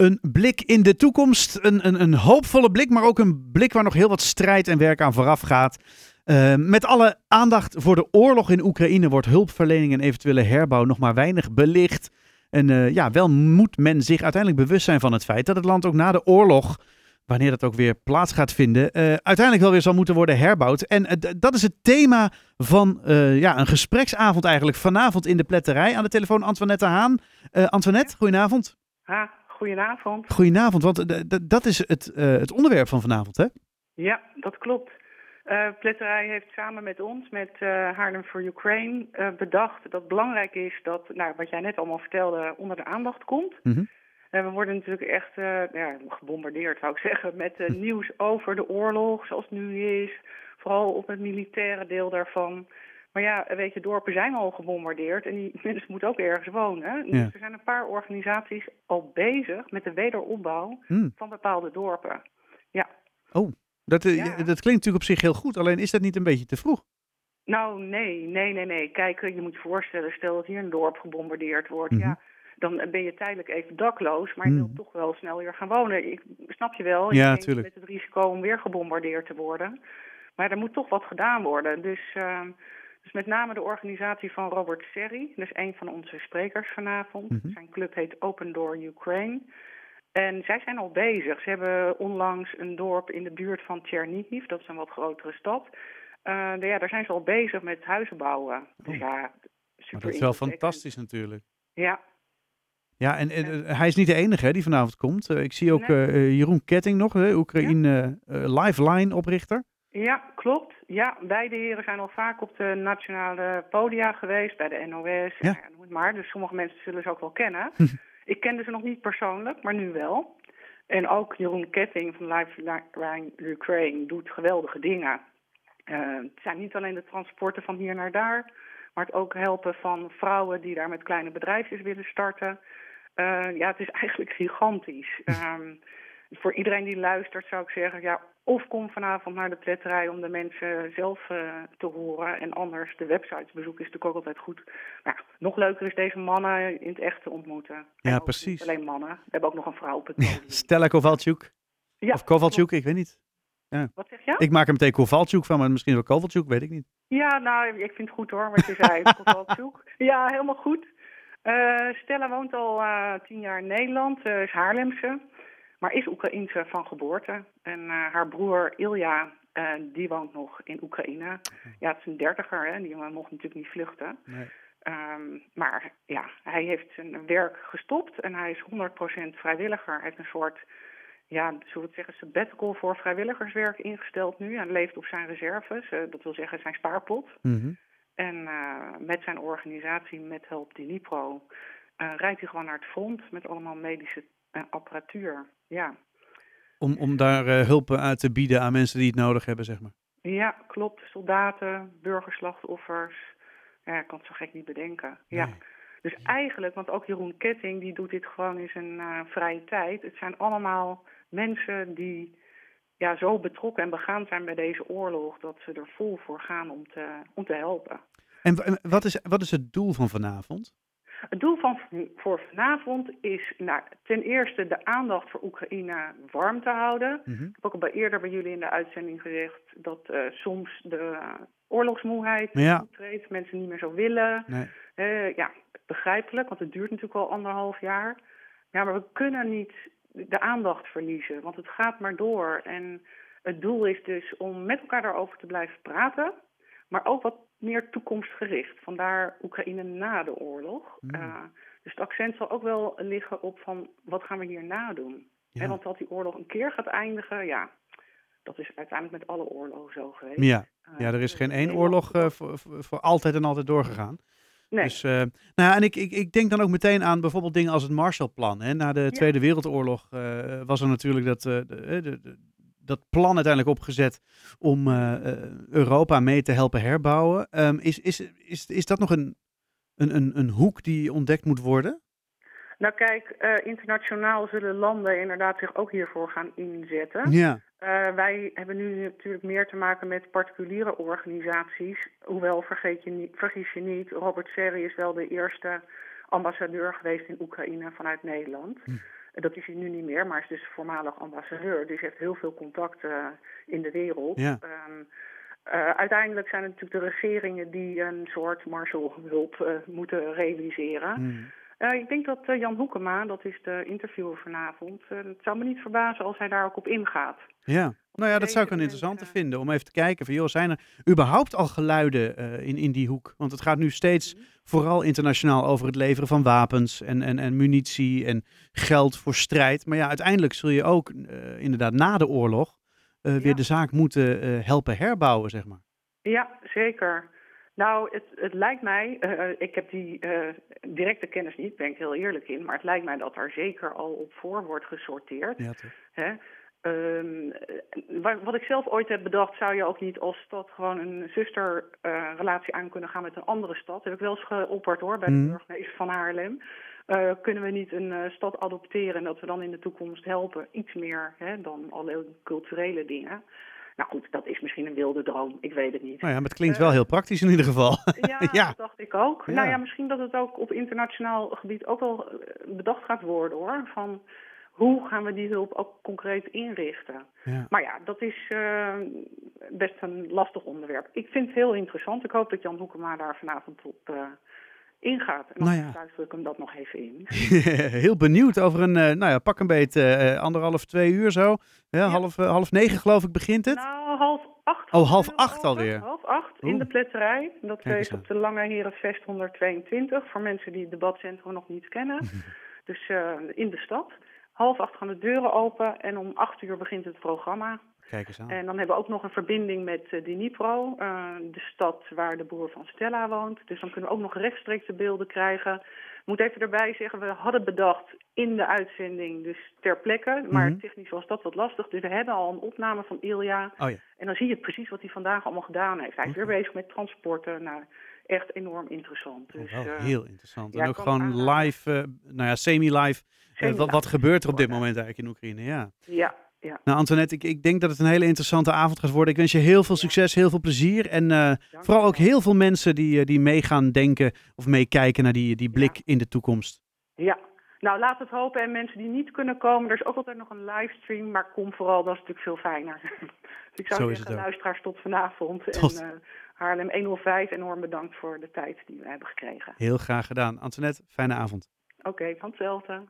Een blik in de toekomst, een, een, een hoopvolle blik, maar ook een blik waar nog heel wat strijd en werk aan vooraf gaat. Uh, met alle aandacht voor de oorlog in Oekraïne wordt hulpverlening en eventuele herbouw nog maar weinig belicht. En uh, ja, wel moet men zich uiteindelijk bewust zijn van het feit dat het land ook na de oorlog, wanneer dat ook weer plaats gaat vinden, uh, uiteindelijk wel weer zal moeten worden herbouwd. En dat is het thema van ja, een gespreksavond eigenlijk vanavond in de pletterij. Aan de telefoon Antoinette Haan. Antoinette, goedenavond. Ha, goedenavond. Goedenavond, want dat is het, het onderwerp van vanavond, hè? Ja, dat klopt. Uh, Pletterij heeft samen met ons, met uh, Haarlem for Ukraine, uh, bedacht dat het belangrijk is dat, nou, wat jij net allemaal vertelde, onder de aandacht komt. Mm -hmm. we worden natuurlijk echt ja, gebombardeerd, zou ik zeggen, met nieuws over de oorlog, zoals het nu is. Vooral op het militaire deel daarvan. Maar ja, weet je, dorpen zijn al gebombardeerd en die mensen moeten ook ergens wonen. Dus er zijn een paar organisaties al bezig met de wederopbouw mm. van bepaalde dorpen. Ja. Oh, dat, eh, dat klinkt natuurlijk op zich heel goed, alleen is dat niet een beetje te vroeg? Nou, nee, nee, nee, nee. Kijk, je moet je voorstellen, stel dat hier een dorp gebombardeerd wordt, ja, mhm. dan ben je tijdelijk even dakloos, maar je wilt mhm. toch wel snel weer gaan wonen. Ik, snap je wel? Ja, natuurlijk. Met het risico om weer gebombardeerd te worden. Maar er moet toch wat gedaan worden. Dus, uh, dus met name de organisatie van Robert Serri, dus een van onze sprekers vanavond. Mhm. Zijn club heet Open Door Ukraine. En zij zijn al bezig. Ze hebben onlangs een dorp in de buurt van Tchernihiv, dat is een wat grotere stad. Uh, ja, daar zijn ze al bezig met huizen bouwen. Dus oh. ja, super dat is wel fantastisch natuurlijk. Ja. Ja, en, hij is niet de enige hè, die vanavond komt. Uh, ik zie ook nee. uh, Jeroen Ketting nog, Oekraïne ja. Lifeline-oprichter. Ja, klopt. Ja, beide heren zijn al vaak op de nationale podia geweest, bij de NOS, ja. en noem het maar. Dus sommige mensen zullen ze ook wel kennen. Ik kende ze nog niet persoonlijk, maar nu wel. En ook Jeroen Ketting van Lifeline Ukraine doet geweldige dingen. Uh, het zijn niet alleen de transporten van hier naar daar, maar het ook helpen van vrouwen die daar met kleine bedrijfjes willen starten. Uh, ja, het is eigenlijk gigantisch. Um, voor iedereen die luistert zou ik zeggen, ja, of kom vanavond naar de pletterij om de mensen zelf uh, te horen. En anders de websites bezoeken is natuurlijk ook altijd goed. Maar ja, nog leuker is deze mannen in het echt te ontmoeten. Ja, precies. Alleen mannen. We hebben ook nog een vrouw op het podium. Stella Kovalchuk. Ja, of Kovalchuk, ik weet niet. Ja. Wat zeg je? Ik maak er meteen Kovalchuk van, maar misschien wel Kovalchuk, weet ik niet. Ja, nou, ik vind het goed hoor, wat je zei. Kovalchuk. Ja, helemaal goed. Uh, Stella woont al uh, tien jaar in Nederland, uh, is Haarlemse. Maar is Oekraïense van geboorte. En uh, haar broer Ilja, uh, die woont nog in Oekraïne. Ja, het is een dertiger, hè. die mocht natuurlijk niet vluchten. Nee. Um, maar ja, hij heeft zijn werk gestopt en hij is 100% vrijwilliger. Hij heeft een soort, ja, zullen we het zeggen, sabbatical voor vrijwilligerswerk ingesteld nu. Hij leeft op zijn reserves, uh, dat wil zeggen zijn spaarpot. Mm -hmm. En met zijn organisatie, met Help Dnipro, rijdt hij gewoon naar het front met allemaal medische apparatuur. Ja. Om, om daar uh, hulp uit te bieden aan mensen die het nodig hebben, zeg maar. Ja, klopt. Soldaten, burgerslachtoffers. Ja, ik kan het zo gek niet bedenken. Ja. Dus eigenlijk, want ook Jeroen Ketting, die doet dit gewoon in zijn uh, vrije tijd. Het zijn allemaal mensen die ja, zo betrokken en begaan zijn bij deze oorlog... dat ze er vol voor gaan om te, om te helpen. En wat is, wat is het doel van vanavond? Het doel van voor vanavond is nou, ten eerste de aandacht voor Oekraïne warm te houden. Mhm. Ik heb ook al bij eerder bij jullie in de uitzending gezegd dat uh, soms de oorlogsmoeheid ja. optreedt, mensen niet meer zo willen. Nee. Uh, ja, begrijpelijk, want het duurt natuurlijk al anderhalf jaar. Ja, maar we kunnen niet de aandacht verliezen, want het gaat maar door. En het doel is dus om met elkaar daarover te blijven praten, maar ook wat meer toekomstgericht. Vandaar Oekraïne na de oorlog. Mm. Uh, dus het accent zal ook wel liggen op van wat gaan we hierna doen. Ja. Want dat die oorlog een keer gaat eindigen, ja, dat is uiteindelijk met alle oorlogen zo geweest. Ja, ja er is uh, geen één oorlog uh, voor, voor, altijd en altijd doorgegaan. Nee. Dus, uh, nou ja, en ik, ik, ik denk dan ook meteen aan bijvoorbeeld dingen als het Marshallplan. Hè. Na de ja. Tweede Wereldoorlog was er natuurlijk dat de, de, dat plan uiteindelijk opgezet om uh, Europa mee te helpen herbouwen. Um, is, is, is, is dat nog een, een, een, een hoek die ontdekt moet worden? Nou kijk, uh, internationaal zullen landen inderdaad zich ook hiervoor gaan inzetten. Ja. Uh, wij hebben nu natuurlijk meer te maken met particuliere organisaties. Hoewel, vergeet je niet, vergis je niet, Robert Serri is wel de eerste ambassadeur geweest in Oekraïne vanuit Nederland. Hm. Dat is hij nu niet meer, maar is dus voormalig ambassadeur. Dus heeft heel veel contacten in de wereld. Ja. Ehm, uh, uiteindelijk zijn het natuurlijk de regeringen die een soort Marshallhulp uh, moeten realiseren. Hmm. Uh, ik denk dat Jan Hoekema, dat is de interviewer vanavond, het zou me niet verbazen als hij daar ook op ingaat. Ja, nou ja, dat zou ik een interessante vinden. Om even te kijken van, joh, zijn er überhaupt al geluiden in, in die hoek? Want het gaat nu steeds Mhm. vooral internationaal over het leveren van wapens en, en, en munitie en geld voor strijd. Maar ja, uiteindelijk zul je ook inderdaad na de oorlog uh, weer de zaak moeten helpen herbouwen, zeg maar. Ja, zeker. Nou, het, het lijkt mij, ik heb die directe kennis niet, ben ik heel eerlijk in, maar het lijkt mij dat daar zeker al op voor wordt gesorteerd. Ja, toch? Hè? Um, wat ik zelf ooit heb bedacht, zou je ook niet als stad gewoon een zusterrelatie aan kunnen gaan met een andere stad. heb ik wel eens geopperd hoor, bij de Mhm. burgemeester van Haarlem. Uh, kunnen we niet een uh, stad adopteren en dat we dan in de toekomst helpen? Iets meer hè, dan alleen culturele dingen. Nou goed, dat is misschien een wilde droom, ik weet het niet. Nou ja, maar het klinkt wel heel praktisch in ieder geval. Ja, Ja. dat dacht ik ook. Ja. Nou ja, misschien dat het ook op internationaal gebied ook wel eh, bedacht gaat worden hoor. Van hoe gaan we die hulp ook concreet inrichten? Ja. Maar ja, dat is eh, best een lastig onderwerp. Ik vind het heel interessant. Ik hoop dat Jan Hoekema daar vanavond op uh, ingaat. En Nou dan ja. luister ik hem dat nog even in. heel benieuwd over een, uh, nou ja, pak een beet anderhalf, twee uur zo. Ja, Ja. Half, half negen geloof ik begint het. Nou, half acht. Oh, half acht alweer. Half acht Oeh. in de pletterij. Dat is op de Lange Herenvest 122. Voor mensen die het debatcentrum nog niet kennen. Dus eh, in de stad. Half acht gaan de deuren open en om acht uur begint het programma. Kijk eens aan. En dan hebben we ook nog een verbinding met eh, Dnipro, eh, de stad waar de broer van Stella woont. Dus dan kunnen we ook nog rechtstreeks de beelden krijgen. Ik moet even erbij zeggen, we hadden bedacht in de uitzending, dus ter plekke. Maar Mhm. technisch was dat wat lastig. Dus we hebben al een opname van Ilja. Oh ja. En dan zie je precies wat hij vandaag allemaal gedaan heeft. Hij is weer bezig met transporten. Nou, echt enorm interessant. Dus, Oh, wel eh, heel interessant. en ook gewoon live, eh, nou ja, semi-live. eh, wat, semi-live wat gebeurt er op dit moment eigenlijk in Oekraïne? Ja. Ja, ja. Nou, Antoinette, ik, ik denk dat het een hele interessante avond gaat worden. Ik wens je heel veel succes, heel veel plezier. En vooral ook heel veel mensen die, die mee gaan denken of meekijken naar die, die blik Ja. in de toekomst. Ja, nou laat het hopen. En mensen die niet kunnen komen, er is ook altijd nog een livestream. Maar kom vooral, dat is natuurlijk veel fijner. dus ik zou Zo is zeggen, luisteraars tot vanavond. Tot. En Haarlem 105, enorm bedankt voor de tijd die we hebben gekregen. Heel graag gedaan. Antoinette, fijne avond. Oké, van hetzelfde.